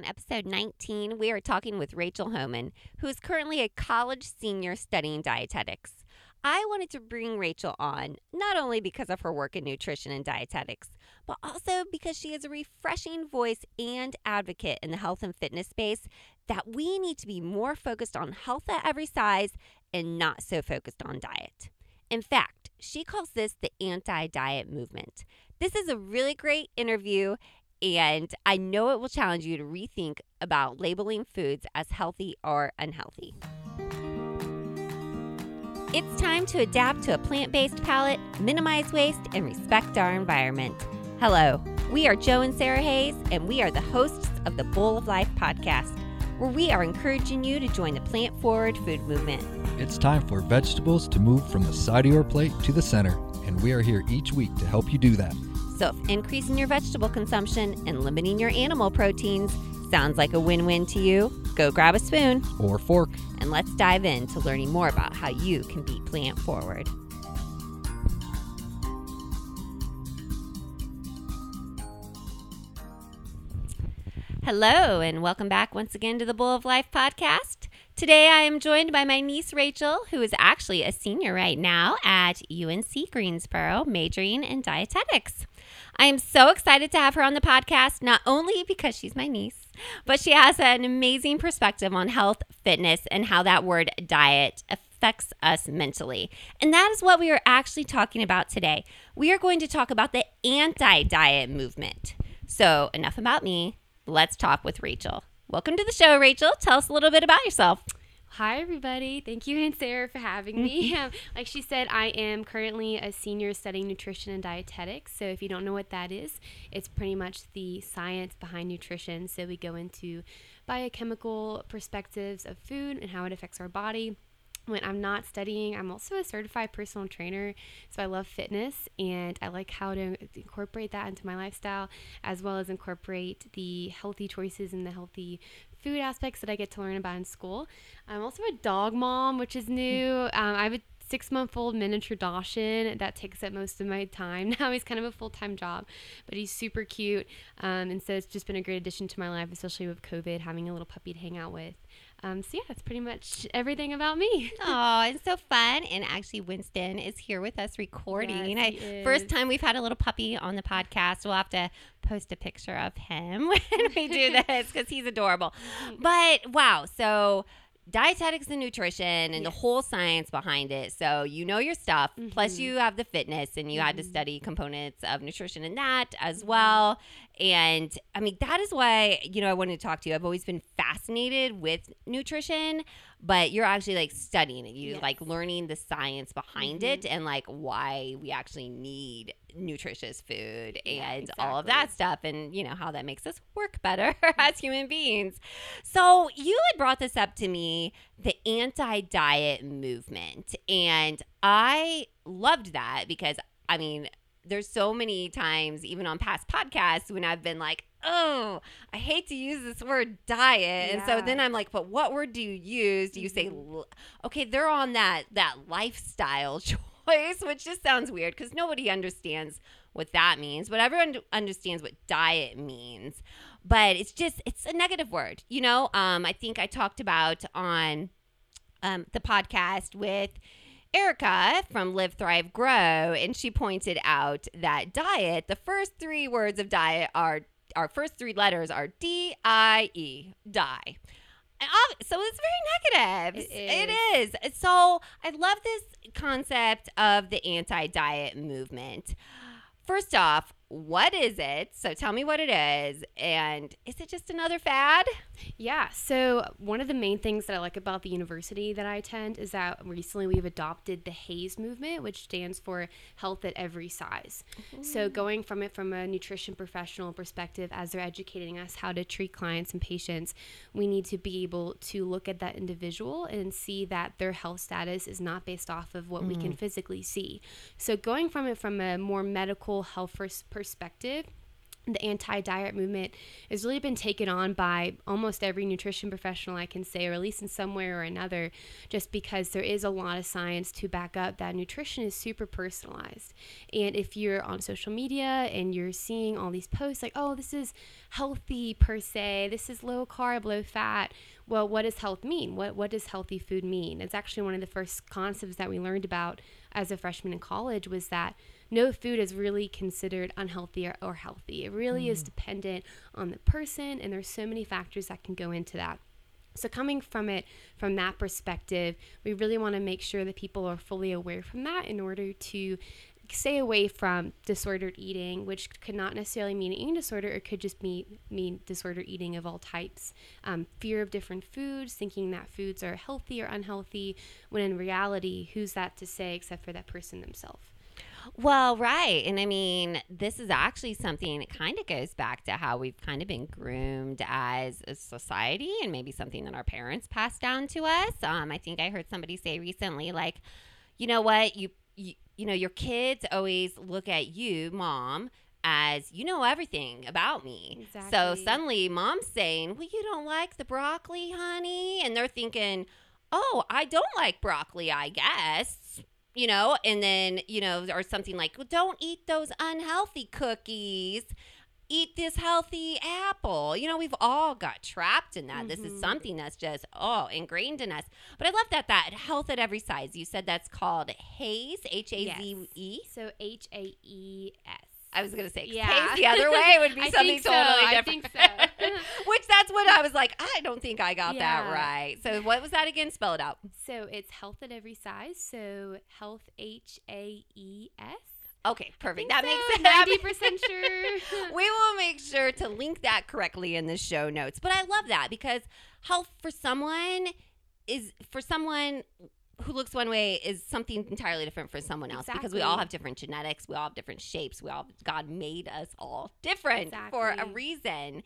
on episode 19, we are talking with Rachel Homan, who is currently a college senior studying dietetics. I wanted to bring Rachel on not only because of her work in nutrition and dietetics, but also because she is a refreshing voice and advocate in the health and fitness space that we need to be more focused on health at every size and not so focused on diet. In fact, she calls this the anti diet movement. This is a really great interview, and I know it will challenge you to rethink about labeling foods as healthy or unhealthy. It's time to adapt to a plant based palate, minimize waste, and respect our environment. Hello, we are Joe and Sarah Hayes, and we are the hosts of the Bowl of Life podcast, where we are encouraging you to join the plant forward food movement. It's time for vegetables to move from the side of your plate to the center, and we are here each week to help you do that. So, if increasing your vegetable consumption and limiting your animal proteins sounds like a win win to you, go grab a spoon Or fork. and let's dive into learning more about how you can be plant forward. Hello, and welcome back once again to the Bowl of Life podcast. Today I am joined by my niece Rachel, who is actually a senior right now at UNC Greensboro, majoring in dietetics. I am so excited to have her on the podcast, not only because she's my niece, but she has an amazing perspective on health, fitness, and how that word diet affects us mentally. And that is what we are actually talking about today. We are going to talk about the anti diet movement. So, enough about me. Let's talk with Rachel. Welcome to the show, Rachel. Tell us a little bit about yourself. Hi, everybody. Thank you, Aunt Sarah, for having me. Um, like she said, I am currently a senior studying nutrition and dietetics. So, if you don't know what that is, it's pretty much the science behind nutrition. So, we go into biochemical perspectives of food and how it affects our body. When I'm not studying, I'm also a certified personal trainer. So I love fitness and I like how to incorporate that into my lifestyle, as well as incorporate the healthy choices and the healthy food aspects that I get to learn about in school. I'm also a dog mom, which is new. Um, I have a six month old miniature Dachshund that takes up most of my time now. He's kind of a full time job, but he's super cute. Um, and so it's just been a great addition to my life, especially with COVID, having a little puppy to hang out with. Um, so yeah, that's pretty much everything about me. Oh, it's so fun. And actually, Winston is here with us recording. Yes, I, first time we've had a little puppy on the podcast. We'll have to post a picture of him when we do this because he's adorable. But wow, so dietetics and nutrition and the whole science behind it. So you know your stuff. Plus, Mhm. you have the fitness and you had to Mhm. study components of nutrition in that as Mhm. well. And I mean, that is why, you know, I wanted to talk to you. I've always been fascinated with nutrition, but you're actually like studying it. You Yes. like learning the science behind it mm-hmm. and like why we actually need nutritious food Yeah, and all of that stuff and you know how that makes us work better mm-hmm. as human beings. So, you had brought this up to me, the anti-diet movement, and I loved that because I mean, there's so many times even on past podcasts when I've been like, "Oh, I hate to use this word diet." And so then I'm like, "But what word do you use? Do you say Mhm. l- okay, they're on that that lifestyle choice, which just sounds weird cuz nobody understands what that means, but everyone understands what diet means. But it's just it's a negative word, you know? Um I think I talked about on um, the podcast with Erica from Live, Thrive, Grow, and she pointed out that diet, the first three words of diet are, our first three letters are D I E, die. So it's very negative. It It is. So I love this concept of the anti diet movement. First off, what is it? So tell me what it is. And is it just another fad? Yeah. So one of the main things that I like about the university that I attend is that recently we've adopted the HAES movement, which stands for Health at Every Size. So going from it from a nutrition professional perspective, as they're educating us how to treat clients and patients, we need to be able to look at that individual and see that their health status is not based off of what we can mm. physically see. So going from it from a more medical health pers- perspective the anti-diet movement has really been taken on by almost every nutrition professional I can say, or at least in some way or another, just because there is a lot of science to back up that nutrition is super personalized. And if you're on social media and you're seeing all these posts like, oh, this is healthy per se, this is low carb, low fat, well, what does health mean? What what does healthy food mean? It's actually one of the first concepts that we learned about as a freshman in college was that no food is really considered unhealthy or, or healthy. It really mm. is dependent on the person, and there's so many factors that can go into that. So, coming from it from that perspective, we really want to make sure that people are fully aware from that in order to stay away from disordered eating, which could not necessarily mean eating disorder, it could just mean, mean disordered eating of all types. Um, fear of different foods, thinking that foods are healthy or unhealthy, when in reality, who's that to say except for that person themselves? Well, right. And I mean, this is actually something that kind of goes back to how we've kind of been groomed as a society and maybe something that our parents passed down to us. Um, I think I heard somebody say recently, like, you know what, you, you, you know, your kids always look at you, mom, as you know everything about me. Exactly. So suddenly mom's saying, Well, you don't like the broccoli, honey? And they're thinking, Oh, I don't like broccoli, I guess you know, and then, you know, or something like, well, don't eat those unhealthy cookies. Eat this healthy apple. You know, we've all got trapped in that. Mm-hmm. This is mm-hmm. something that's just, oh, ingrained in us. But I love that, that health at every size. You said that's called HAZE, H A Z E. So H A E S. I was gonna say, yeah, the other way would be something so. totally different. I think so. Which that's what I was like. I don't think I got yeah. that right. So what was that again? Spell it out. So it's health at every size. So health H A E S. Okay, perfect. That so. makes sense. Ninety percent sure. we will make sure to link that correctly in the show notes. But I love that because health for someone is for someone who looks one way is something entirely different for someone else exactly. because we all have different genetics, we all have different shapes, we all God made us all different exactly. for a reason.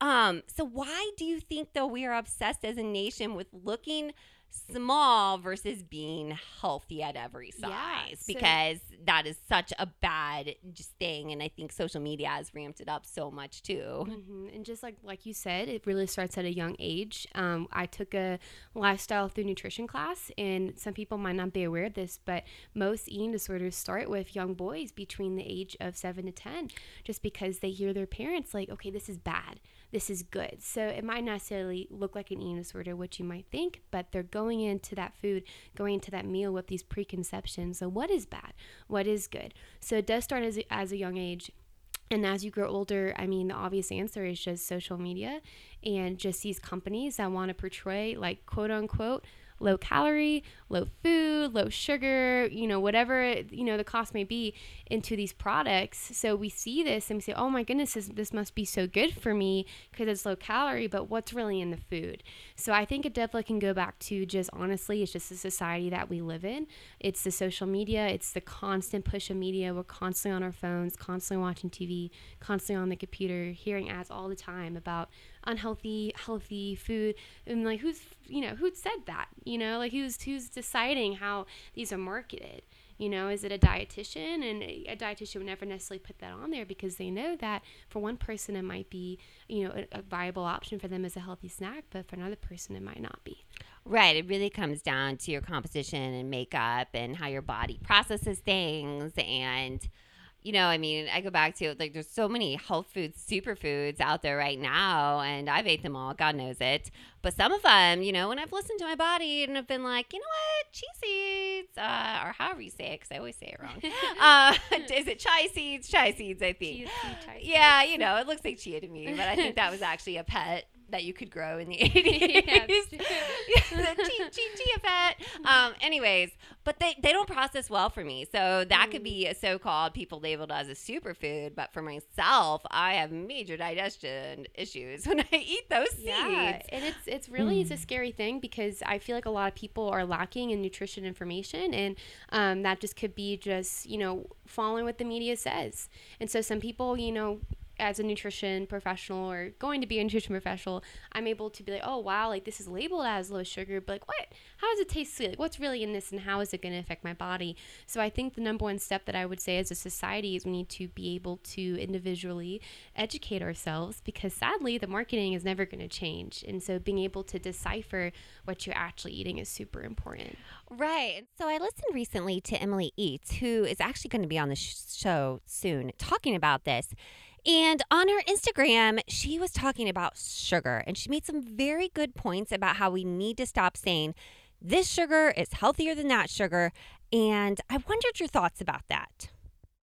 Um, so why do you think though we are obsessed as a nation with looking small versus being healthy at every size yeah, so because that is such a bad just thing and i think social media has ramped it up so much too mm-hmm. and just like like you said it really starts at a young age um, i took a lifestyle through nutrition class and some people might not be aware of this but most eating disorders start with young boys between the age of 7 to 10 just because they hear their parents like okay this is bad this is good. So it might not necessarily look like an eating disorder, which you might think, but they're going into that food, going into that meal with these preconceptions. So what is bad? What is good? So it does start as a, as a young age. And as you grow older, I mean, the obvious answer is just social media and just these companies that want to portray, like, quote unquote, low calorie, low food, low sugar, you know, whatever, you know, the cost may be into these products. So we see this and we say, oh my goodness, this, this must be so good for me because it's low calorie, but what's really in the food? So I think it definitely can go back to just honestly, it's just the society that we live in. It's the social media, it's the constant push of media. We're constantly on our phones, constantly watching TV, constantly on the computer, hearing ads all the time about unhealthy, healthy food. And like, who's, you know, who said that? You know, like who's, who's deciding how these are marketed? You know, is it a dietitian? And a dietitian would never necessarily put that on there because they know that for one person it might be, you know, a, a viable option for them as a healthy snack, but for another person it might not be. Right. It really comes down to your composition and makeup and how your body processes things and you know, I mean, I go back to like there's so many health foods, superfoods out there right now, and I've ate them all, God knows it. But some of them, you know, when I've listened to my body and I've been like, you know what, chia seeds, uh, or however you say it, because I always say it wrong. uh, is it chia seeds? Chia seeds, I think. Chia yeah, you know, it looks like chia to me, but I think that was actually a pet that you could grow in the 80s. the chia, fat. Um, anyways, but they, they don't process well for me. So that mm. could be a so-called people labeled as a superfood. But for myself, I have major digestion issues when I eat those seeds. Yeah, and it's it's really mm. it's a scary thing because I feel like a lot of people are lacking in nutrition information, and um, that just could be just you know following what the media says. And so some people, you know, as a nutrition professional or going to be a nutrition professional, I'm able to be like, oh wow, like this is labeled as low sugar, but like what? How does it taste sweet? Like what's really in this and how is it going to affect my body? So I think the number one step that I would say as a society is we need to be able to individually educate ourselves because sadly the marketing is never going to change. And so being able to decipher what you're actually eating is super important. Right. So I listened recently to Emily Eats, who is actually going to be on the sh- show soon, talking about this. And on her Instagram, she was talking about sugar and she made some very good points about how we need to stop saying this sugar is healthier than that sugar. And I wondered your thoughts about that.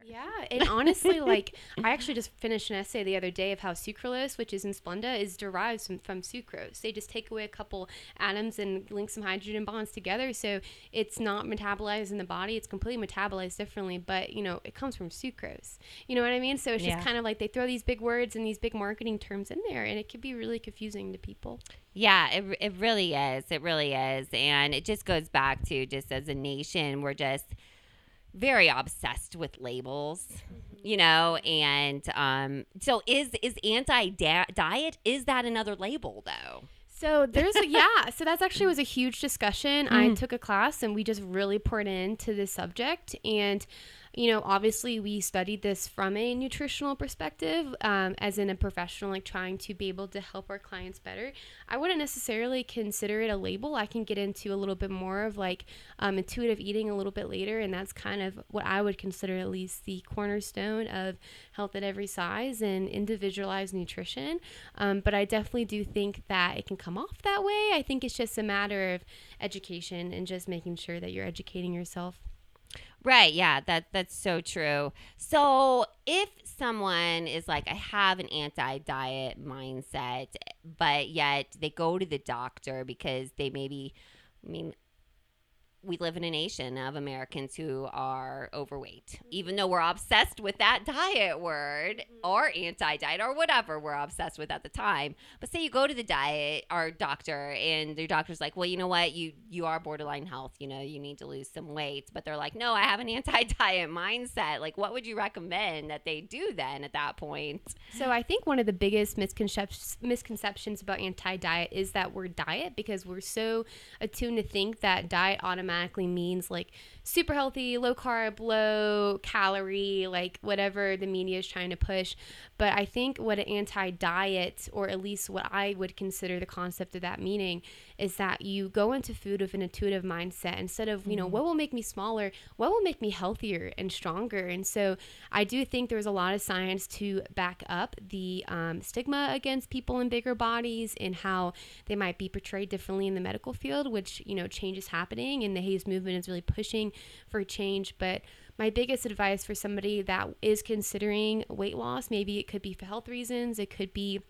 Yeah, and honestly, like I actually just finished an essay the other day of how sucralose, which is in Splenda, is derived from, from sucrose. They just take away a couple atoms and link some hydrogen bonds together, so it's not metabolized in the body. It's completely metabolized differently, but you know it comes from sucrose. You know what I mean? So it's just Yeah. kind of like they throw these big words and these big marketing terms in there, and it could be really confusing to people. Yeah, it, it really is. It really is. And it just goes back to just as a nation, we're just very obsessed with labels, you know, and um so is is anti diet is that another label though? So there's a, yeah, so that's actually was a huge discussion. I took a class and we just really poured into this subject and you know, obviously we studied this from a nutritional perspective, um, as in a professional, like trying to be able to help our clients better. I wouldn't necessarily consider it a label. I can get into a little bit more of like um, intuitive eating a little bit later, and that's kind of what I would consider at least the cornerstone of health at every size and individualized nutrition. Um, but I definitely do think that it can come off that way. I think it's just a matter of education and just making sure that you're educating yourself. Right, yeah, that that's so true. So, if someone is like I have an anti-diet mindset, but yet they go to the doctor because they maybe I mean we live in a nation of Americans who are overweight, even though we're obsessed with that diet word mm-hmm. or anti diet or whatever we're obsessed with at the time. But say you go to the diet or doctor, and the doctor's like, well, you know what, you you are borderline health, you know, you need to lose some weight. But they're like, no, I have an anti diet mindset. Like, what would you recommend that they do then at that point? So I think one of the biggest misconceptions misconceptions about anti-diet is that word diet because we're so attuned to think that diet automatically means like super healthy, low carb, low calorie, like whatever the media is trying to push. But I think what an anti-diet or at least what I would consider the concept of that meaning is that you go into food with an intuitive mindset instead of, you know, what will make me smaller, what will make me healthier and stronger. And so I do think there's a lot of science to back up the um, stigma against people in bigger bodies and how they might be portrayed differently in the medical field, which, you know, change is happening and the HAES movement is really pushing for change. But my biggest advice for somebody that is considering weight loss, maybe it could be for health reasons, it could be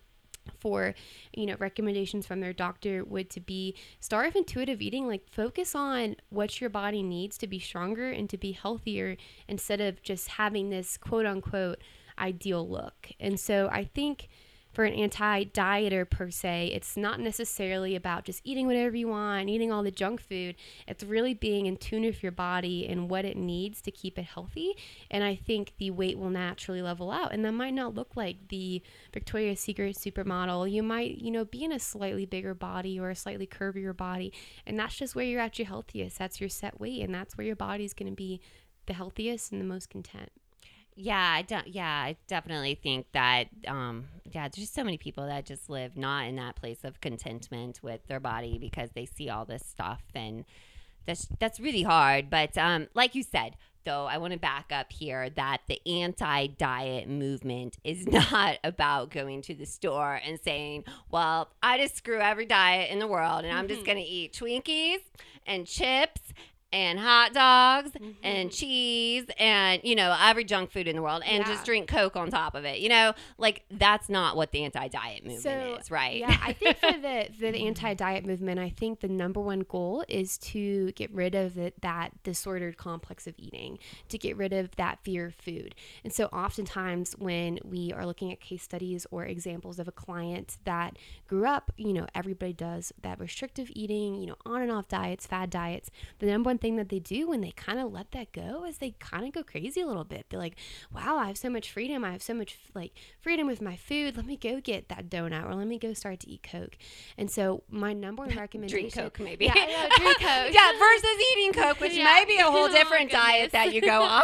for you know recommendations from their doctor would to be start with intuitive eating like focus on what your body needs to be stronger and to be healthier instead of just having this quote unquote ideal look. And so i think for an anti-dieter per se. It's not necessarily about just eating whatever you want eating all the junk food. It's really being in tune with your body and what it needs to keep it healthy. And i think the weight will naturally level out. And that might not look like the victoria's secret supermodel. You might you know be in a slightly bigger body or a slightly curvier body. And that's just where you're at your healthiest. That's your set weight. And that's where your body's going to be the healthiest and the most content Yeah, I don't. Yeah, I definitely think that. Um, yeah, there's just so many people that just live not in that place of contentment with their body because they see all this stuff, and that's that's really hard. But um, like you said, though, I want to back up here that the anti-diet movement is not about going to the store and saying, "Well, I just screw every diet in the world, and I'm just gonna eat Twinkies and chips." And hot dogs and mm-hmm. cheese and you know every junk food in the world and Yeah. just drink coke on top of it you know like that's not what the anti-diet movement So, is right Yeah, I think for the for the anti-diet movement, I think the number one goal is to get rid of the, that disordered complex of eating, to get rid of that fear of food. And so, oftentimes, when we are looking at case studies or examples of a client that grew up, you know, everybody does that restrictive eating, you know, on and off diets, fad diets. The number one thing that they do when they kind of let that go is they kind of go crazy a little bit. They're like, wow, I have so much freedom. I have so much like freedom with my food. Let me go get that donut or let me go start to eat Coke. And so my number one recommendation. Drink Coke, maybe. Yeah, yeah, drink Coke. yeah, versus eating Coke, which Yeah. may be a whole Oh different diet that you go on.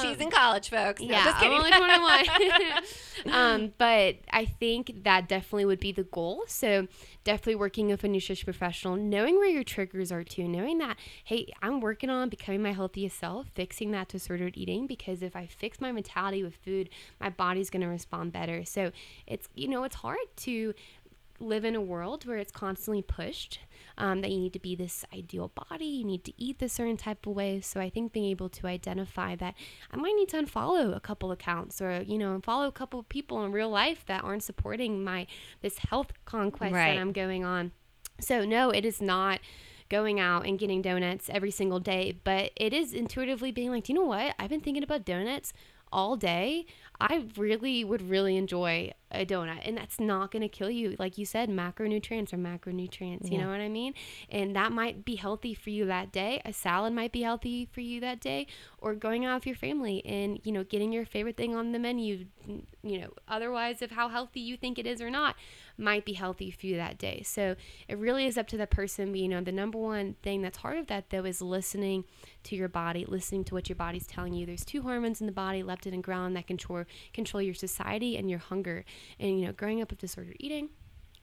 She's Um, in college, folks. No, yeah, just I'm kidding. only 21. um, but I think that definitely would be the goal. So definitely working with a nutrition professional, knowing where your triggers are too, knowing that, hey, I'm working on becoming my healthiest self, fixing that disordered eating, because if I fix my mentality with food, my body's going to respond better. So it's, you know, it's hard to live in a world where it's constantly pushed um, that you need to be this ideal body, you need to eat this certain type of way. So I think being able to identify that I might need to unfollow a couple accounts or you know follow a couple of people in real life that aren't supporting my this health conquest Right. that I'm going on. So no, it is not going out and getting donuts every single day, but it is intuitively being like, do you know what? I've been thinking about donuts all day. I really would really enjoy a donut, and that's not going to kill you. Like you said, macronutrients are macronutrients. You know what I mean? And that might be healthy for you that day. A salad might be healthy for you that day, or going out with your family and you know getting your favorite thing on the menu. You know, otherwise, of how healthy you think it is or not, might be healthy for you that day. So it really is up to the person. But you know, the number one thing that's hard of that though is listening to your body, listening to what your body's telling you. There's two hormones in the body, leptin and ghrelin, that control control your satiety and your hunger. And you know, growing up with disordered eating,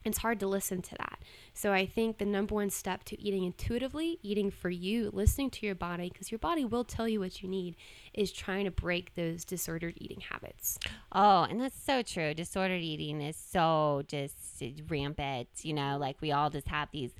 it's hard to listen to that. So I think the number one step to eating intuitively, eating for you, listening to your body, because your body will tell you what you need, is trying to break those disordered eating habits. Oh, and that's so true. Disordered eating is so just rampant. You know, like we all just have these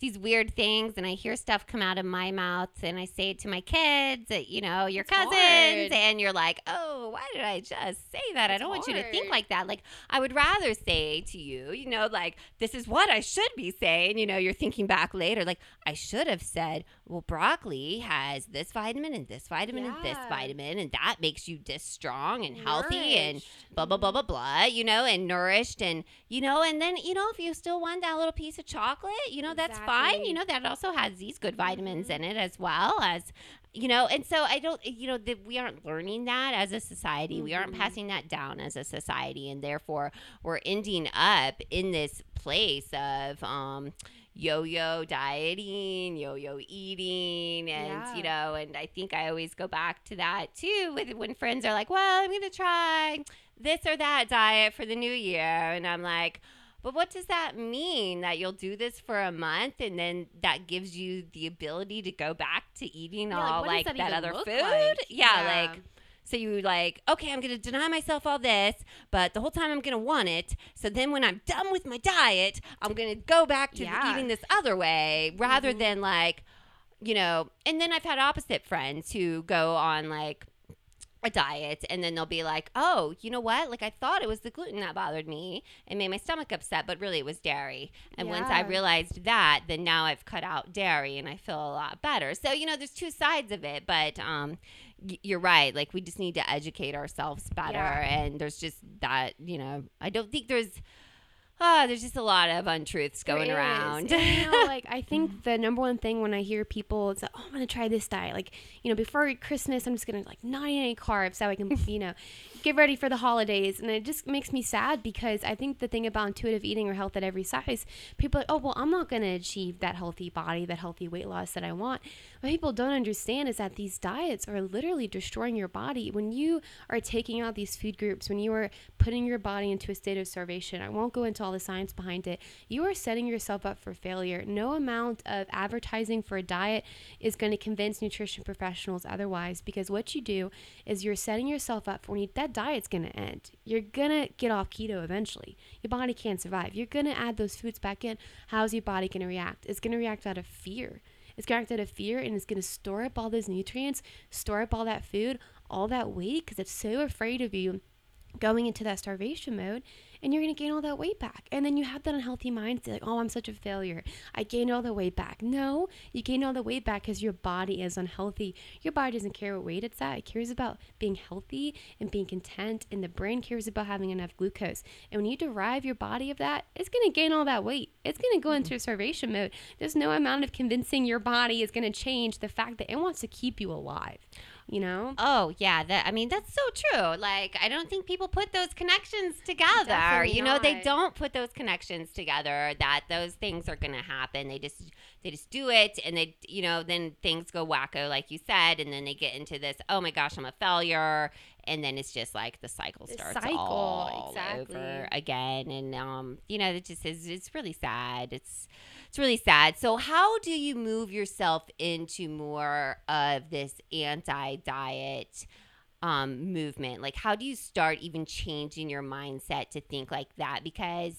these weird things and I hear stuff come out of my mouth and I say it to my kids, you know, your It's cousins hard. and you're like, "Oh, why did I just say that? I don't want you to think like that." Like I would rather say to you, you know, like this is what I should be saying, you know, you're thinking back later like I should have said, "Well, broccoli has this vitamin and this vitamin and this vitamin and that makes you this strong and healthy and blah blah blah blah blah you know and nourished and you know and then you know if you still want that little piece of chocolate you know that's fine you know that also has these good vitamins in it as well as you know and so i don't you know that we aren't learning that as a society. We aren't Mhm. passing that down as a society and therefore we're ending up in this place of um yo-yo dieting yo-yo eating and you know and i think i always go back to that too with when friends are like well i'm gonna try this or that diet for the new year and i'm like but what does that mean that you'll do this for a month and then that gives you the ability to go back to eating Yeah, all does like that that, other food like? yeah, Yeah. like so you like, okay, I'm gonna deny myself all this, but the whole time I'm gonna want it. So then when I'm done with my diet, I'm gonna go back to Yeah. eating this other way rather Mhm. than like, you know. And then I've had opposite friends who go on like a diet and then they'll be like, oh, you know what? Like I thought it was the gluten that bothered me and made my stomach upset, but really it was dairy. And once I realized that, then now I've cut out dairy and I feel a lot better. So, you know, there's two sides of it, but um y- you're right. Like we just need to educate ourselves better Yeah. and there's just that, you know, I don't think there's Ah, there's just a lot of untruths going around. And, you know, like I think the number one thing when I hear people is, "Oh, I'm gonna try this diet." Like, you know, before Christmas, I'm just gonna like not eat any carbs so I can, you know, get ready for the holidays. And it just makes me sad because I think the thing about intuitive eating or health at every size, people are like, "Oh, well, I'm not gonna achieve that healthy body, that healthy weight loss that I want." What people don't understand is that these diets are literally destroying your body. When you are taking out these food groups, when you are putting your body into a state of starvation, I won't go into all the science behind it. You are setting yourself up for failure. No amount of advertising for a diet is going to convince nutrition professionals otherwise because what you do is you're setting yourself up for when you, that diet's going to end. You're going to get off keto eventually. Your body can't survive. You're going to add those foods back in. How's your body going to react? It's going to react out of fear. It's going to react out of fear and it's going to store up all those nutrients, store up all that food, all that weight because it's so afraid of you going into that starvation mode and you're going to gain all that weight back. And then you have that unhealthy mindset like, oh, I'm such a failure. I gained all the weight back. No, you gain all the weight back because your body is unhealthy. Your body doesn't care what weight it's at, it cares about being healthy and being content. And the brain cares about having enough glucose. And when you derive your body of that, it's going to gain all that weight. It's going to go mm-hmm. into starvation mode. There's no amount of convincing your body is going to change the fact that it wants to keep you alive you know? Oh, yeah. That I mean, that's so true. Like, I don't think people put those connections together. Definitely you know, they don't put those connections together that those things are going to happen. They just they just do it and they you know, then things go wacko like you said and then they get into this, "Oh my gosh, I'm a failure." And then it's just like the cycle The starts cycle, all exactly. over again and um you know, it just is it's really sad. It's it's really sad. So, how do you move yourself into more of this anti diet um, movement? Like, how do you start even changing your mindset to think like that? Because,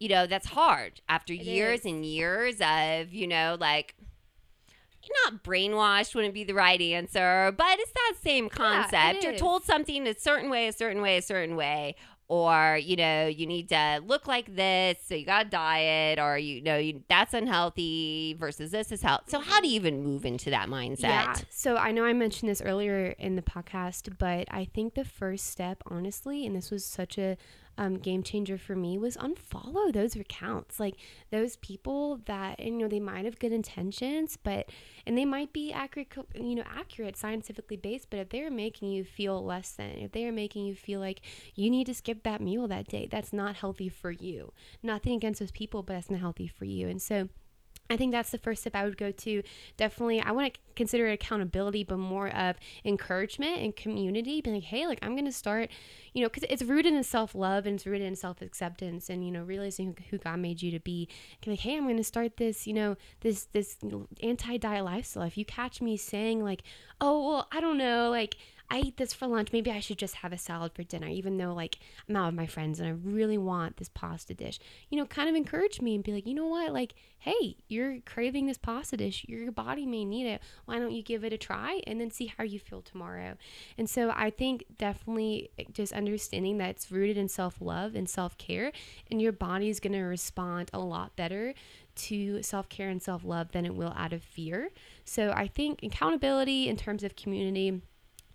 you know, that's hard after It years is. and years of, you know, like, not brainwashed wouldn't be the right answer, but it's that same concept. You're told something a certain way, a certain way, a certain way, or you know, you need to look like this, so you got to diet, or you know, you, that's unhealthy versus this is health. So how do you even move into that mindset? Yeah. So I know I mentioned this earlier in the podcast, but I think the first step, honestly, and this was such a um, game changer for me, was unfollow those accounts. Like those people that, you know, they might have good intentions, but, and they might be accurate, you know, accurate, scientifically based, but if they're making you feel less than, if they are making you feel like you need to skip that meal that day, that's not healthy for you. Nothing against those people, but that's not healthy for you. And so, I think that's the first step I would go to. Definitely, I want to consider it accountability, but more of encouragement and community. Being like, hey, like I'm going to start, you know, because it's rooted in self love and it's rooted in self acceptance, and you know, realizing who, who God made you to be. Like, hey, I'm going to start this, you know, this this anti diet lifestyle. If you catch me saying like, oh, well, I don't know, like. I eat this for lunch. Maybe I should just have a salad for dinner, even though like I'm out with my friends and I really want this pasta dish. You know, kind of encourage me and be like, you know what, like, hey, you're craving this pasta dish. Your body may need it. Why don't you give it a try and then see how you feel tomorrow? And so I think definitely eh, just understanding that it's rooted in self love and self care, and your body is going to respond a lot better to self care and self love than it will out of fear. So I think accountability in terms of community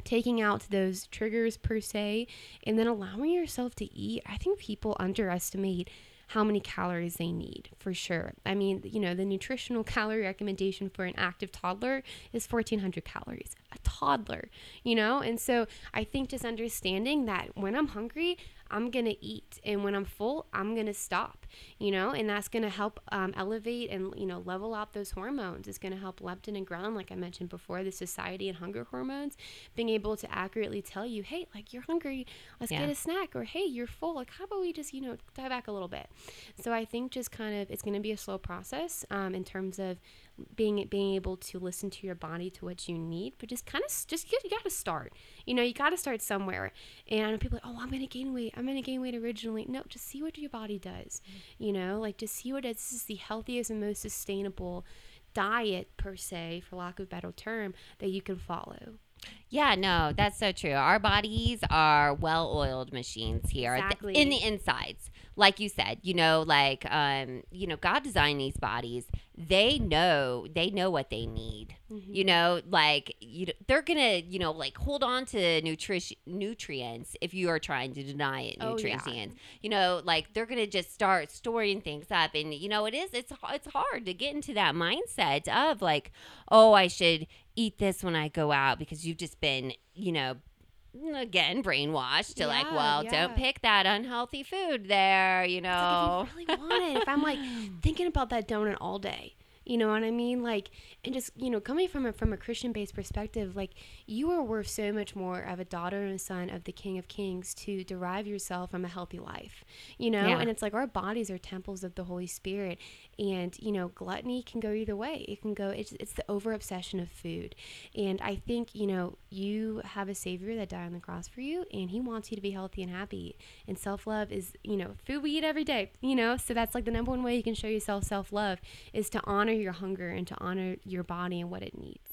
taking out those triggers per se and then allowing yourself to eat i think people underestimate how many calories they need for sure. I mean you know the nutritional calorie recommendation for an active toddler is 1400 calories a toddler you know? And so i think just understanding that when i'm hungry i'm gonna eat and when i'm full i'm gonna stop you know and that's gonna help um, elevate and you know level out those hormones. It's gonna help leptin and ghrelin like i mentioned before the satiety and hunger hormones being able to accurately tell you hey like you're hungry. Let's Yeah. get a snack or hey you're full. Like how about we just you know dive back a little bit? So i think just kind of it's going to be a slow process um, in terms of being being able to listen to your body to what you need but just kind of just you, you got to start. You know you got to start somewhere. And I know people are like oh i'm gonna gain weight. I'm gonna gain weight originally. No just see what your body does you know like to see what is. This is the healthiest and most sustainable diet per se for lack of a better term that you can follow Yeah, no, that's so true. Our bodies are well-oiled machines here Exactly. in the insides. Like you said, you know, like um, you know, God designed these bodies. They know, they know what they need. Mm-hmm. You know, like you they're going to, you know, like hold on to nutrition nutrients if you are trying to deny it Oh, yeah. nutrients. You know, like they're going to just start storing things up and you know, it is it's it's hard to get into that mindset of like, oh, I should eat this when I go out because you've just been, you know, again brainwashed to like, well, yeah. don't pick that unhealthy food there, you know. Like if you really want it, if I'm like thinking about that donut all day, you know what I mean? Like, and just you know, coming from a from a Christian based perspective, like you are worth so much more of a daughter and a son of the King of Kings to derive yourself from a healthy life, you know. Yeah. And it's like our bodies are temples of the Holy Spirit, and you know, gluttony can go either way. It can go. It's it's the over obsession of food, and I think you know you have a Savior that died on the cross for you, and He wants you to be healthy and happy. And self love is you know food we eat every day. You know, so that's like the number one way you can show yourself self love is to honor your hunger and to honor your body and what it needs.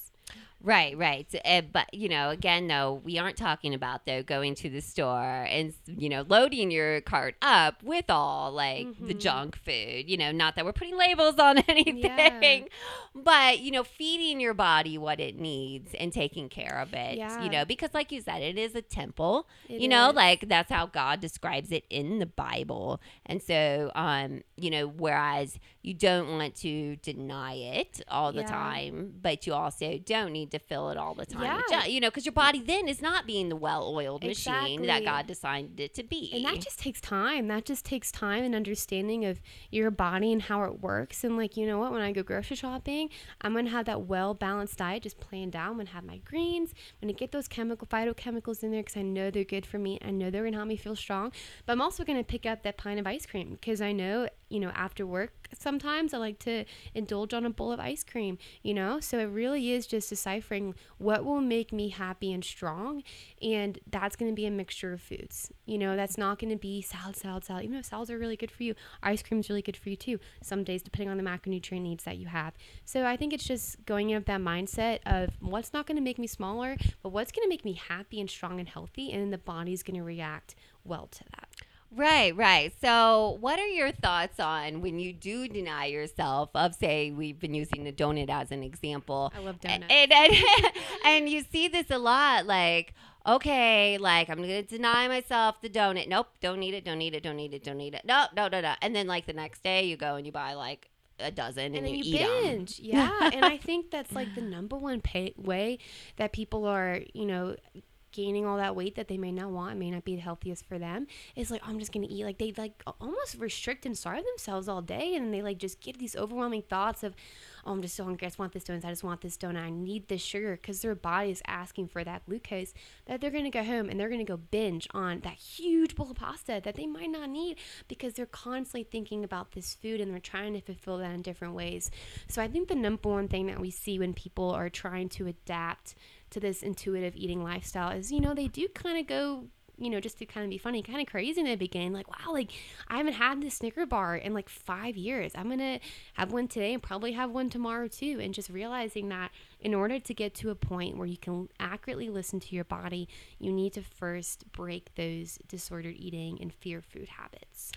Right, right. Uh, but you know, again, though, we aren't talking about though going to the store and you know loading your cart up with all like the Mhm. junk food. You know, not that we're putting labels on anything, but you know, feeding your body what it needs and taking care of it. Yeah. You know, because like you said, it is a temple. It you know, is. like that's how God describes it in the Bible. And so, um, you know, whereas you don't want to deny it all the Yeah. time, but you also don't need to fill it all the time. Yeah. junk, You know, because your body then is not being the well-oiled machine that God designed it to be. And that just takes time. That just takes time and understanding of your body and how it works. And like, you know what? When I go grocery shopping, I'm gonna have that well balanced diet just planned out. I'm gonna have my greens. I'm gonna get those chemical phytochemicals in there because I know they're good for me. I know they're gonna help me feel strong. But I'm also gonna pick up that pint of ice cream because I know, you know, after work sometimes I like to indulge on a bowl of ice cream. You know, so it really is just deciphering what will make me happy and strong and that's going to be a mixture of foods. You know, that's not going to be salad, salad, salad. Even though salads are really good for you, ice cream is really good for you too. Some days, depending on the macronutrient needs that you have. So I think it's just going in with that mindset of what's not going to make me smaller, but what's going to make me happy and strong and healthy, and the body's going to react well to that. Right, right. So, what are your thoughts on when you do deny yourself of, say, we've been using the donut as an example, I love donuts. And, and, and you see this a lot, like, okay, like I'm gonna deny myself the donut. Nope, don't need it, don't need it, don't need it, don't need it. No, no, no, no. And then like the next day, you go and you buy like a dozen and, and then you, you, eat binge. Yeah, and I think that's like the number one pay- way that people are, you know, gaining all that weight that they may not want, may not be the healthiest for them. Is like I'm just gonna eat. Like they like almost restrict and starve themselves all day, and they like just get these overwhelming thoughts of, oh, I'm just so hungry. I just want this donut. I just want this donut. I need this sugar because their body is asking for that glucose. That they're gonna go home and they're gonna go binge on that huge bowl of pasta that they might not need because they're constantly thinking about this food and they're trying to fulfill that in different ways. So I think the number one thing that we see when people are trying to adapt to this intuitive eating lifestyle is, you know, they do kind of go you know, just to kind of be funny, kind of crazy in the beginning. Like, wow, like I haven't had this Snicker bar in like five years. I'm gonna have one today and probably have one tomorrow too. And just realizing that in order to get to a point where you can accurately listen to your body, you need to first break those disordered eating and fear food habits.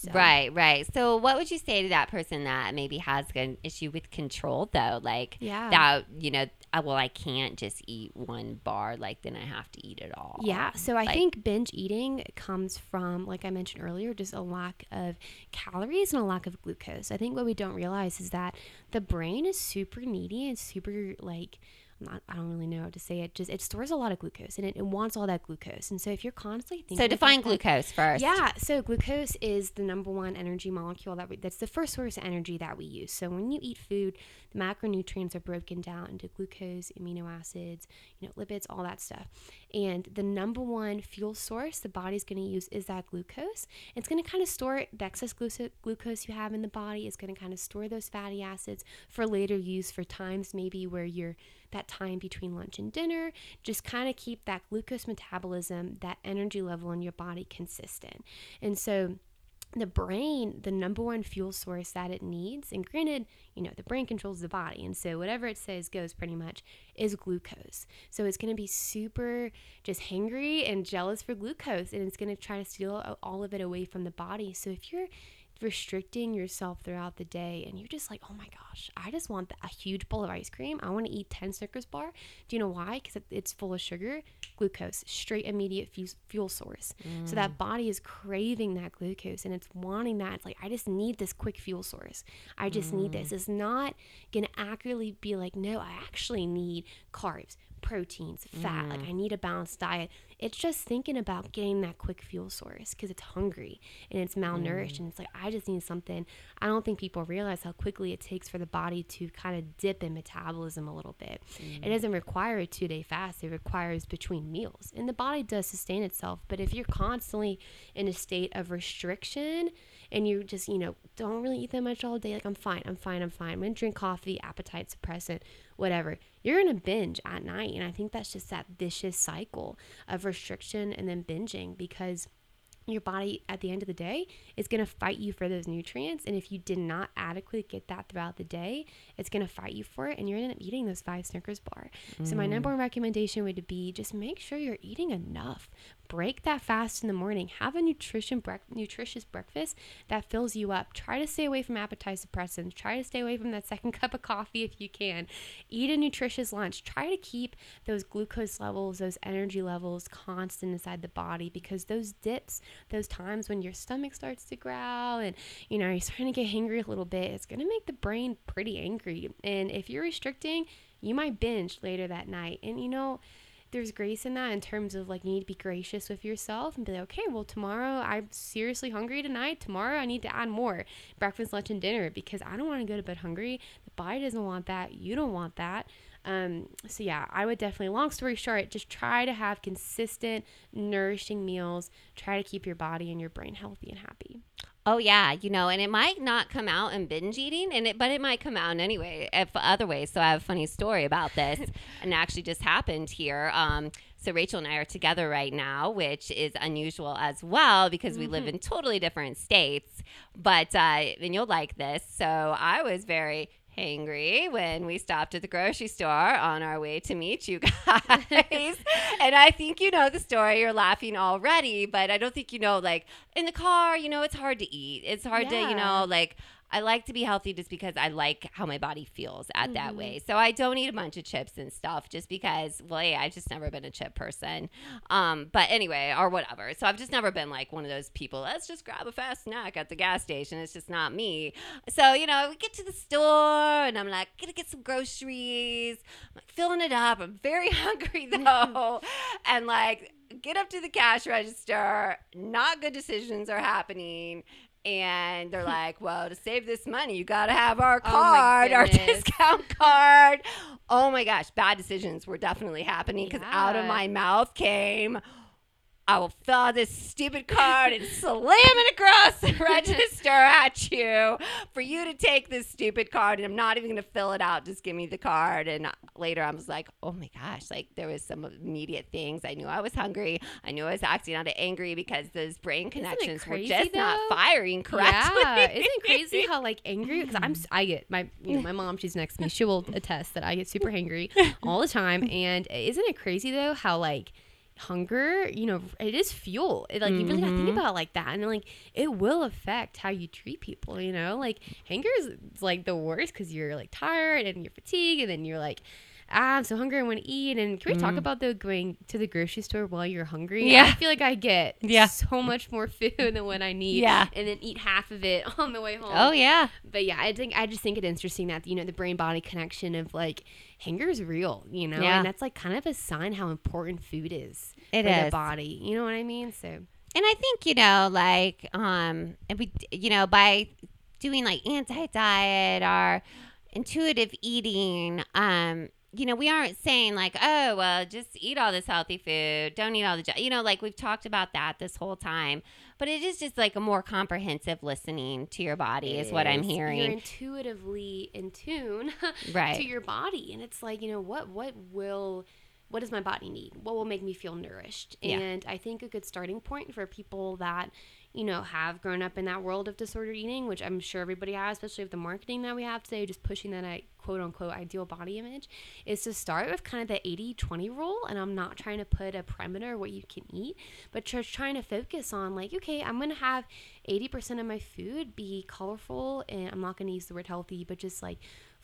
So, Right, right. So, what would you say to that person that maybe has an issue with control, though? Like, Yeah. that, you know, uh, well, I can't just eat one bar, like, then I have to eat it all. Yeah, so I Like- think binge eating comes from, like I mentioned earlier, just a lack of calories and a lack of glucose. I think what we don't realize is that the brain is super needy and super like. Not, I don't really know how to say it. Just it stores a lot of glucose and it, it wants all that glucose. And so if you're constantly thinking, So, define glucose first. yeah, so glucose is the number one energy molecule that we, that's the first source of energy that we use. So when you eat food, the macronutrients are broken down into glucose, amino acids, you know, lipids, all that stuff. And the number one fuel source the body's going to use is that glucose. It's going to kind of store the excess glucose, glucose you have in the body. It's going to kind of store those fatty acids for later use for times maybe where you're that time between lunch and dinner. Just kind of keep that glucose metabolism, that energy level in your body consistent. And so the brain, the number one fuel source that it needs, and granted, you know, the brain controls the body, and so whatever it says goes pretty much, is glucose. So it's going to be super just hangry and jealous for glucose, and it's going to try to steal all of it away from the body. So if you're restricting yourself throughout the day and you're just like, oh my gosh, I just want a huge bowl of ice cream. I want to eat 10 Snickers bar. Do you know why? Because it's full of sugar, glucose, straight immediate fu- fuel source. So that mm. body is craving that glucose and it's wanting that. It's like, I just need this quick fuel source. I just need this. Mm. It's not going to accurately be like, no, I actually need carbs, proteins, fat. Like, mm. I need a balanced diet. It's just thinking about getting that quick fuel source because it's hungry and it's malnourished. Mm. And it's like, I just need something. I don't think people realize how quickly it takes for the body to kind of dip in metabolism a little bit. It mm. doesn't require a two day fast, it requires between meals. And the body does sustain itself. But if you're constantly in a state of restriction, and you just you know don't really eat that much all day like i'm fine i'm fine i'm fine i'm gonna drink coffee appetite suppressant whatever. You're gonna binge at night and i think that's just that vicious cycle of restriction and then binging because your body at the end of the day is going to fight you for those nutrients and if you did not adequately get that throughout the day it's going to fight you for it and you're going to end up eating those five snickers bar. So my mm. number one recommendation would be just make sure you're eating enough break that fast in the morning. Have a nutrition brec- nutritious breakfast that fills you up. Try to stay away from appetite suppressants try to stay away from that second cup of coffee if you can. Eat a nutritious lunch. Try to keep those glucose levels those energy levels constant inside the body because those dips those times when your stomach starts to growl and you know you're starting to get hungry a little bit it's going to make the brain pretty angry. And if you're restricting you might binge later that night. And you know there's grace in that in terms of like you need to be gracious with yourself and be like okay well tomorrow i'm seriously hungry tonight tomorrow i need to add more breakfast lunch and dinner because i don't want to go to bed hungry the body doesn't want that you don't want that um, so yeah, I would definitely, long story short, just try to have consistent, nourishing meals. Try to keep your body and your brain healthy and happy. Oh yeah, you know, and it might not come out in binge eating, and it but it might come out in anyway, if other ways. So I have a funny story about this, and it actually just happened here. Um, so Rachel and I are together right now, which is unusual as well because we live in totally different states. But uh, and you'll like this. So I was very hangry when we stopped at the grocery store on our way to meet you guys. and I think you know the story. You're laughing already, but I don't think you know, like, in the car, you know, it's hard to eat. It's hard to, you know, like, I like to be healthy just because I like how my body feels at that way. So I don't eat a bunch of chips and stuff just because, well, yeah, I've just never been a chip person. Um, but anyway, or whatever. So I've just never been like one of those people, let's just grab a fast snack at the gas station. It's just not me. So, you know, we get to the store and I'm like, gonna get some groceries. I'm like filling it up. I'm very hungry though. and like, get up to the cash register. Not good decisions are happening. And they're like, well, to save this money, you got to have our Oh card, our discount card. Oh my gosh, bad decisions were definitely happening because out of my mouth came, I will fill out this stupid card and slam it across the register at you for you to take this stupid card. And I'm not even going to fill it out. Just give me the card. And later I was like, oh my gosh, like there was some immediate things. I knew I was hungry. I knew I was acting out of angry because those brain connections were just not firing correctly. Yeah, isn't it crazy how like angry? Because I'm, I get my, you know, my mom. She's next to me. She will attest that I get super angry all the time. And isn't it crazy though how like hunger, you know, it is fuel. It, like you really gotta think mm-hmm. about it like that, and like it will affect how you treat people. You know, like hunger is like the worst because you're like tired and you're fatigued, and then you're like. Ah, I'm so hungry. I want to eat. And can we talk about though going to the grocery store while you're hungry? Yeah. I feel like I get Yeah. so much more food than what I need Yeah. and then eat half of it on the way home. Oh, yeah. But yeah, I think I just think it's interesting that you know the brain body connection of like hunger is real, you know, Yeah. and that's like kind of a sign how important food is It for the body. You know what I mean? So And I think, you know, like, um, and we, you know, by doing like anti diet or intuitive eating, um, you know, we aren't saying like, oh, well, just eat all this healthy food. Don't eat all the, you know, like we've talked about that this whole time. But it is just like a more comprehensive listening to your body, is what I'm is. You're hearing. intuitively in tune Right. to your body, and it's like you know what what will what does my body need? What will make me feel nourished? Yeah. And I think a good starting point for people that you know have grown up in that world of disordered eating, which I'm sure everybody has, especially with the marketing that we have today, just pushing that uh, quote unquote ideal body image, is to start with kind of the 80-20 rule. And I'm not trying to put a perimeter what you can eat, but just trying to focus on like, okay, I'm gonna have 80% of my food be colorful, and I'm not gonna use the word healthy, but just like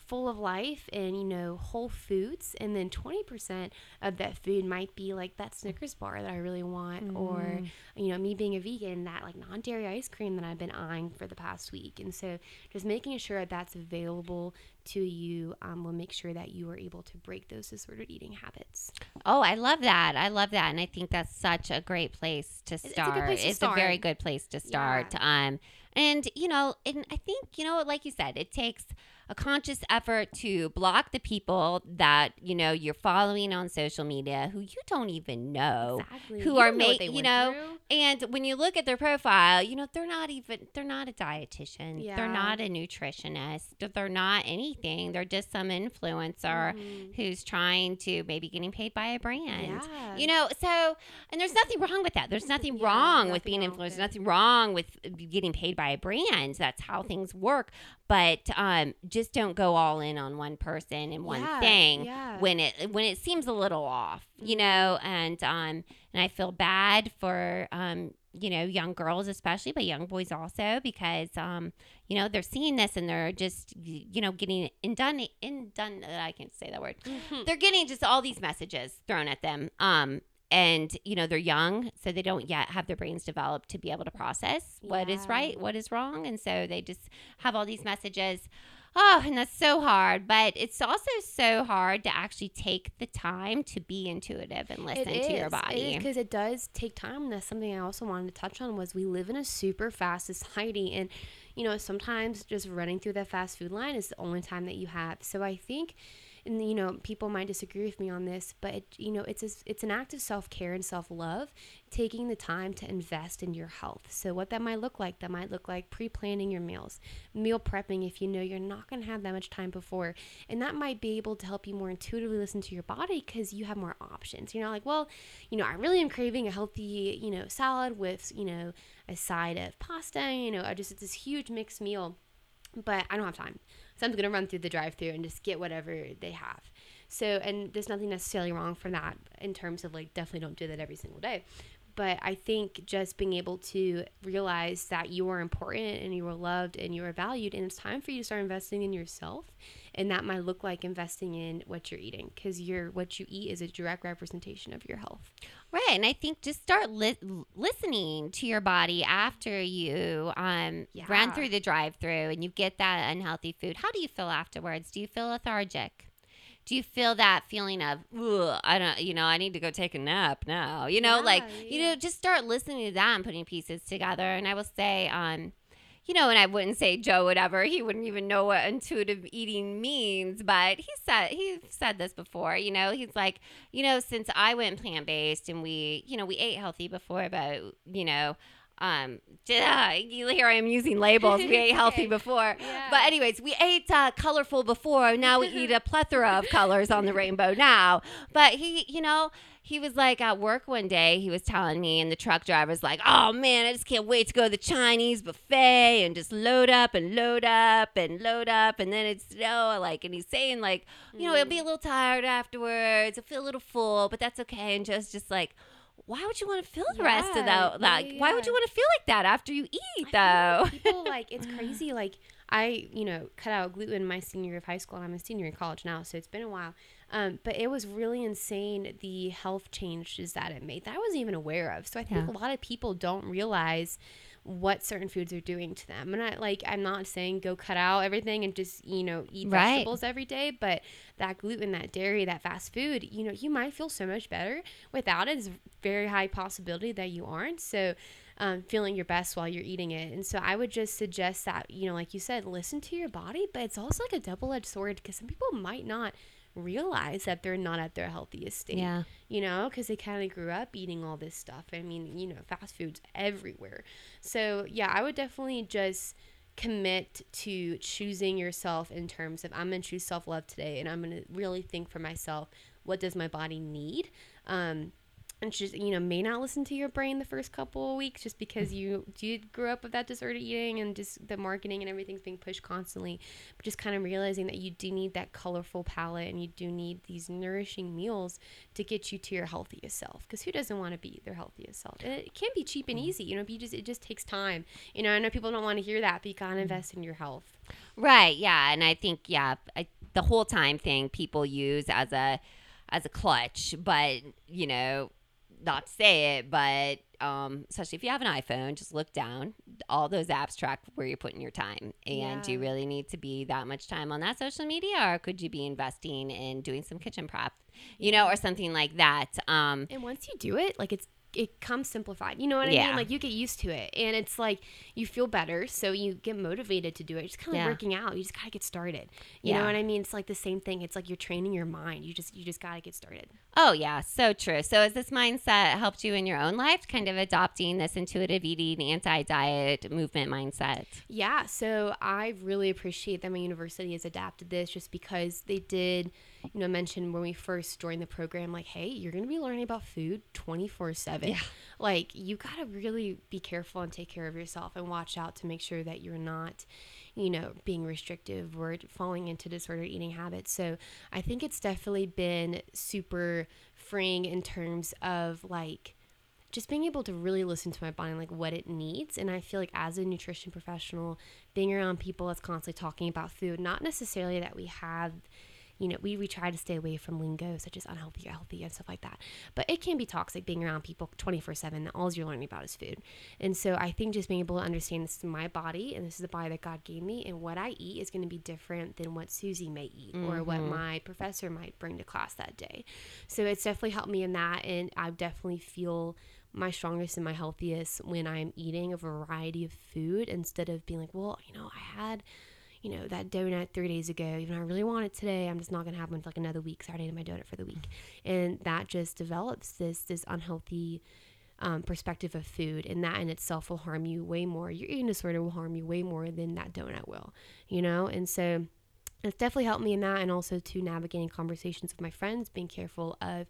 full of life and you know whole foods and then 20% of that food might be like that snickers bar that i really want or you know me being a vegan that like non-dairy ice cream that i've been eyeing for the past week and so just making sure that that's available to you um, will make sure that you are able to break those disordered eating habits Oh, I love that. I love that. And I think that's such a great place to it's a good start. place to It's a very good place to start. Um and you know, and I think, you know, like you said, it takes a conscious effort to block the people that you know you're following on social media who you don't even know Exactly. who You are don't know what make- they you know, through. and when you look at their profile you know they're not even they're not a dietitian Yeah. they're not a nutritionist they're not anything they're just some influencer Mhm. who's trying to maybe getting paid by a brand Yeah. you know so and there's nothing wrong with that there's nothing Yeah, wrong with being influenced nothing wrong with getting paid by a brand that's how things work but um, just don't go all in on one person and one Yeah, thing yeah. when it when it seems a little off you Mhm. know and um and i feel bad for um you know young girls especially but young boys also because um you know they're seeing this and they're just you know getting in done in done i can't say that word Mhm. they're getting just all these messages thrown at them um and you know they're young so they don't yet have their brains developed to be able to process what is Yeah. right what is wrong and so they just have all these messages oh and that's so hard but it's also so hard to actually take the time to be intuitive and listen to your body because it does take time. And that's something I also wanted to touch on was we live in a super fast society, and you know sometimes just running through that fast food line is the only time that you have. So I think. And you know, people might disagree with me on this, but it, you know, it's a, it's an act of self care and self love, taking the time to invest in your health. So what that might look like, that might look like pre planning your meals, meal prepping if you know you're not going to have that much time before, and that might be able to help you more intuitively listen to your body because you have more options. You're not like, well, you know, I really am craving a healthy, you know, salad with, you know, a side of pasta, you know, I just it's this huge mixed meal, but I don't have time. So I'm gonna run through the drive-through and just get whatever they have. So, and there's nothing necessarily wrong from that in terms of like definitely don't do that every single day. But I think just being able to realize that you are important and you are loved and you are valued, and it's time for you to start investing in yourself. And that might look like investing in what you're eating because your what you eat is a direct representation of your health. Right, and I think just start li- listening to your body after you um, run through the drive-through and you get that unhealthy food. How do you feel afterwards? Do you feel lethargic? Do you feel that feeling of, I don't, you know, I need to go take a nap now? You know, like, Yeah, you know, just start listening to that and putting pieces together. And I will say, um, you know, and I wouldn't say Joe whatever. He wouldn't even know what intuitive eating means, but he said he said this before. You know, he's like, you know, since I went plant based and we, you know, we ate healthy before, but you know, um, here I am using labels. We ate healthy before, Yeah. but anyways, we ate uh, colorful before. Now we eat a plethora of colors on the rainbow now. But he, you know, he was like at work one day. He was telling me, and the truck driver's like, "Oh man, I just can't wait to go to the Chinese buffet and just load up and load up and load up." And then it's you know, like, and he's saying like, you know, he'll be a little tired afterwards. He'll feel a little full, but that's okay. And Joe's just like. Why would you want to feel the rest of Yeah, that? Like, yeah, why would you want to feel like that after you eat, I though? like people like it's crazy. Like I, you know, cut out gluten my senior year of high school, and I'm a senior in college now, so it's been a while. Um, but it was really insane the health changes that it made that I wasn't even aware of. So I think Yeah. a lot of people don't realize what certain foods are doing to them. And I like I'm not saying go cut out everything and just, you know, eat Right. vegetables every day, but that gluten, that dairy, that fast food, you know, you might feel so much better without it. It's very high possibility that you aren't. So um, feeling your best while you're eating it. And so I would just suggest that, you know, like you said, listen to your body, but it's also like a double edged sword because some people might not realize that they're not at their healthiest state Yeah. you know, because they kind of grew up eating all this stuff. I mean, you know, fast food's everywhere. So, yeah, I would definitely just commit to choosing yourself in terms of I'm going to choose self love today and I'm going to really think for myself, what does my body need? Um, and just you know may not listen to your brain the first couple of weeks just because mm. you did grow up with that disordered eating and just the marketing and everything's being pushed constantly but just kind of realizing that you do need that colorful palette and you do need these nourishing meals to get you to your healthiest self because who doesn't want to be their healthiest self and it can be cheap and mm. easy you know you just it just takes time you know i know people don't want to hear that but you gotta mm. invest in your health Right. Yeah. And I think yeah, I, the whole time thing people use as a as a clutch, but you know, not to say it, but um, especially if you have an iPhone, just look down. All those apps track where you're putting your time, and do you really need to be that much time on that social media, or could you be investing in doing some kitchen prep, you know, or something like that? Um, and once you do it like it's it comes simplified. You know what I Yeah. mean? Like you get used to it, and it's like you feel better, so you get motivated to do it. It's kind of Yeah. like working out. You just gotta get started. You Yeah. know what I mean? It's like the same thing. It's like you're training your mind. You just you just gotta get started. Oh, yeah, so true. So, has this mindset helped you in your own life, kind of adopting this intuitive eating, anti diet movement mindset? Yeah, so I really appreciate that my university has adapted this just because they did, you know, mentioned when we first joined the program, like, hey, you're going to be learning about food 24 7. Yeah. Like, you got to really be careful and take care of yourself and watch out to make sure that you're not, you know, being restrictive or falling into disordered eating habits. So I think it's definitely been super freeing in terms of like, just being able to really listen to my body and like what it needs and i feel like as a nutrition professional being around people that's constantly talking about food not necessarily that we have you know we, we try to stay away from lingo such as unhealthy or healthy and stuff like that. But it can be toxic being around people 24-7 that all you're learning about is food. And so i think just being able to understand this is my body and this is the body that god gave me and what i eat is going to be different than what susie may eat or what mm-hmm. my professor might bring to class that day. So it's definitely helped me in that and i definitely feel my strongest and my healthiest when I'm eating a variety of food instead of being like, well, you know, I had, you know, that donut three days ago. Even I really want it today, I'm just not gonna have one for like another week. So I my donut for the week, and that just develops this this unhealthy um, perspective of food, and that in itself will harm you way more. Your eating disorder will harm you way more than that donut will, you know, and so it's definitely helped me in that and also to navigating conversations with my friends being careful of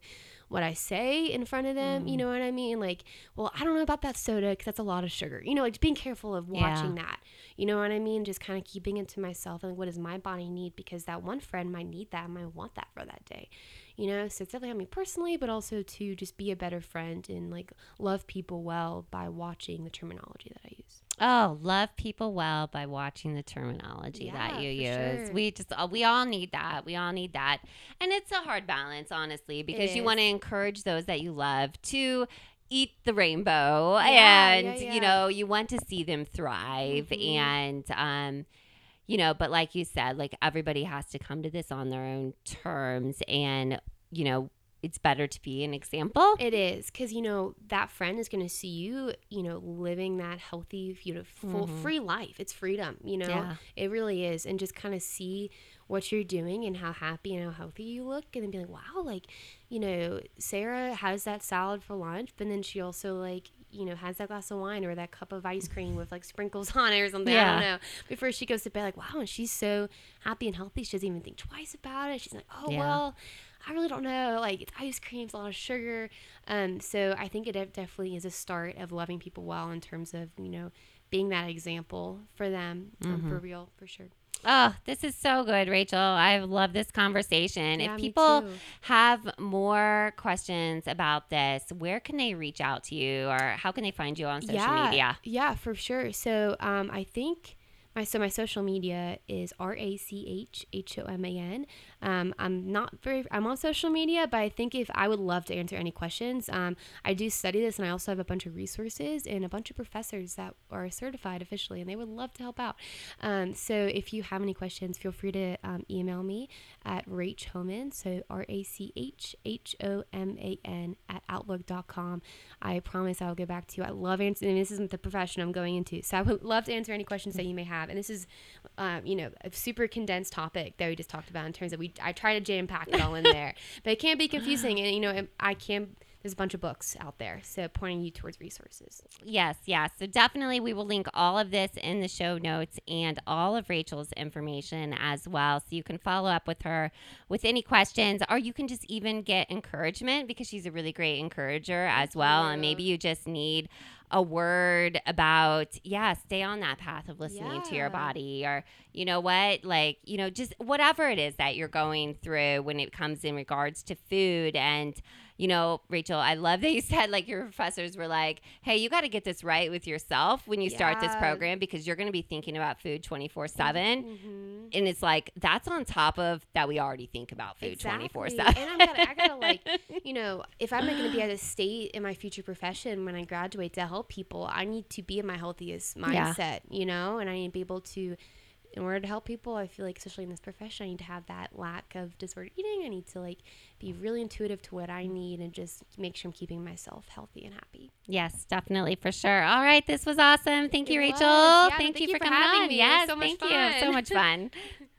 what i say in front of them you mm. know what i mean? Like well i don't know about that soda because that's a lot of sugar. You know like being careful of Yeah. watching that. You know what i mean? Just kind of keeping it to myself and like, what does my body need because that one friend might need that might want that for that day you know? So it's definitely helped me personally but also to just be a better friend and like love people well by watching the terminology that i use Oh, love people well by watching the terminology that you use. sure. We just uh, we all need that. We all need that. And it's a hard balance honestly because you want to encourage those that you love to eat the rainbow Yeah, and yeah, you know, you want to see them thrive Mhm. and um you know, but like you said, like everybody has to come to this on their own terms and you know, it's better to be an example. It is because you know that friend is going to see you, you know, living that healthy, you know, full Mhm. free life. It's freedom, you know. Yeah. It really is, and just kind of see what you're doing and how happy and how healthy you look, and then be like, wow, like, you know, Sarah has that salad for lunch, but then she also like. You know, has that glass of wine or that cup of ice cream with like sprinkles on it or something. I Yeah. don't know. Before she goes to bed, like, wow, and she's so happy and healthy. She doesn't even think twice about it. She's like, oh, Yeah. well, I really don't know. Like it's ice cream, it's a lot of sugar. Um, so I think it definitely is a start of loving people well in terms of you know being that example for them um, Mm-hmm. for real, for sure. Oh, this is so good, Rachel. I love this conversation. Yeah, if people have more questions about this, where can they reach out to you or how can they find you on social yeah, media? Yeah, for sure. So um, I think my so my social media is R A C H H O M A N. Um, I'm not very I'm on social media, but I think if I would love to answer any questions. Um, I do study this, and I also have a bunch of resources and a bunch of professors that are certified officially, and they would love to help out. Um, so if you have any questions, feel free to um, email me at Rach Homan. So R A C H H O M A N at outlook.com. I promise I'll get back to you. I love answering. This isn't the profession I'm going into, so I would love to answer any questions that you may have. And this is, um, you know, a super condensed topic that we just talked about in terms of we. I try to jam pack it all in there, but it can be confusing. And you know, it- I can. There's a bunch of books out there, so pointing you towards resources. Yes, yes. So definitely we will link all of this in the show notes and all of Rachel's information as well. So you can follow up with her with any questions or you can just even get encouragement because she's a really great encourager as well. And maybe you just need a word about, yeah, stay on that path of listening to your body or, you know what, like, you know, just whatever it is that you're going through when it comes in regards to food and, you know, Rachel, I love that you said like your professors were like, hey, you got to get this right with yourself when you start this program because you're going to be thinking about food 24 7. Mm-hmm. And it's like, that's on top of that we already think about food 24 7. And I'm gonna, I gotta like, you know, if I'm going to be at a state in my future profession when I graduate to help people, I need to be in my healthiest Yeah. mindset, you know, and I need to be able to in order to help people, I feel like, especially in this profession, I need to have that lack of disordered eating. I need to like be really intuitive to what I mm. need and just make sure I'm keeping myself healthy and happy. Yes, definitely for sure. All right, this was awesome. Thank you, It Rachel. Yeah, thank, thank you you for for coming having on. me. Yes, so thank you. So much fun.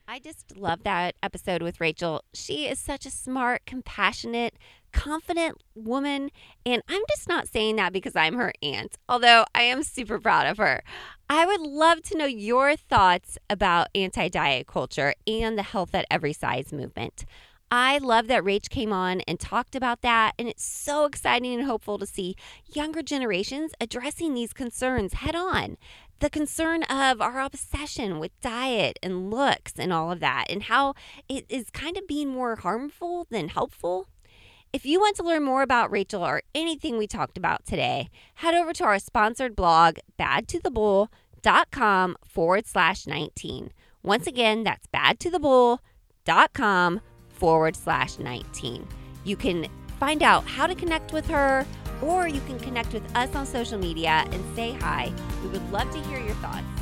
I just love that episode with Rachel. She is such a smart, compassionate, confident woman. And I'm just not saying that because I'm her aunt, although I am super proud of her. I would love to know your thoughts about anti diet culture and the health at every size movement. I love that Rach came on and talked about that, and it's so exciting and hopeful to see younger generations addressing these concerns head on. The concern of our obsession with diet and looks and all of that, and how it is kind of being more harmful than helpful. If you want to learn more about Rachel or anything we talked about today, head over to our sponsored blog, badtothebull.com forward slash 19. Once again, that's badtothebull.com forward slash 19. You can find out how to connect with her, or you can connect with us on social media and say hi. We would love to hear your thoughts.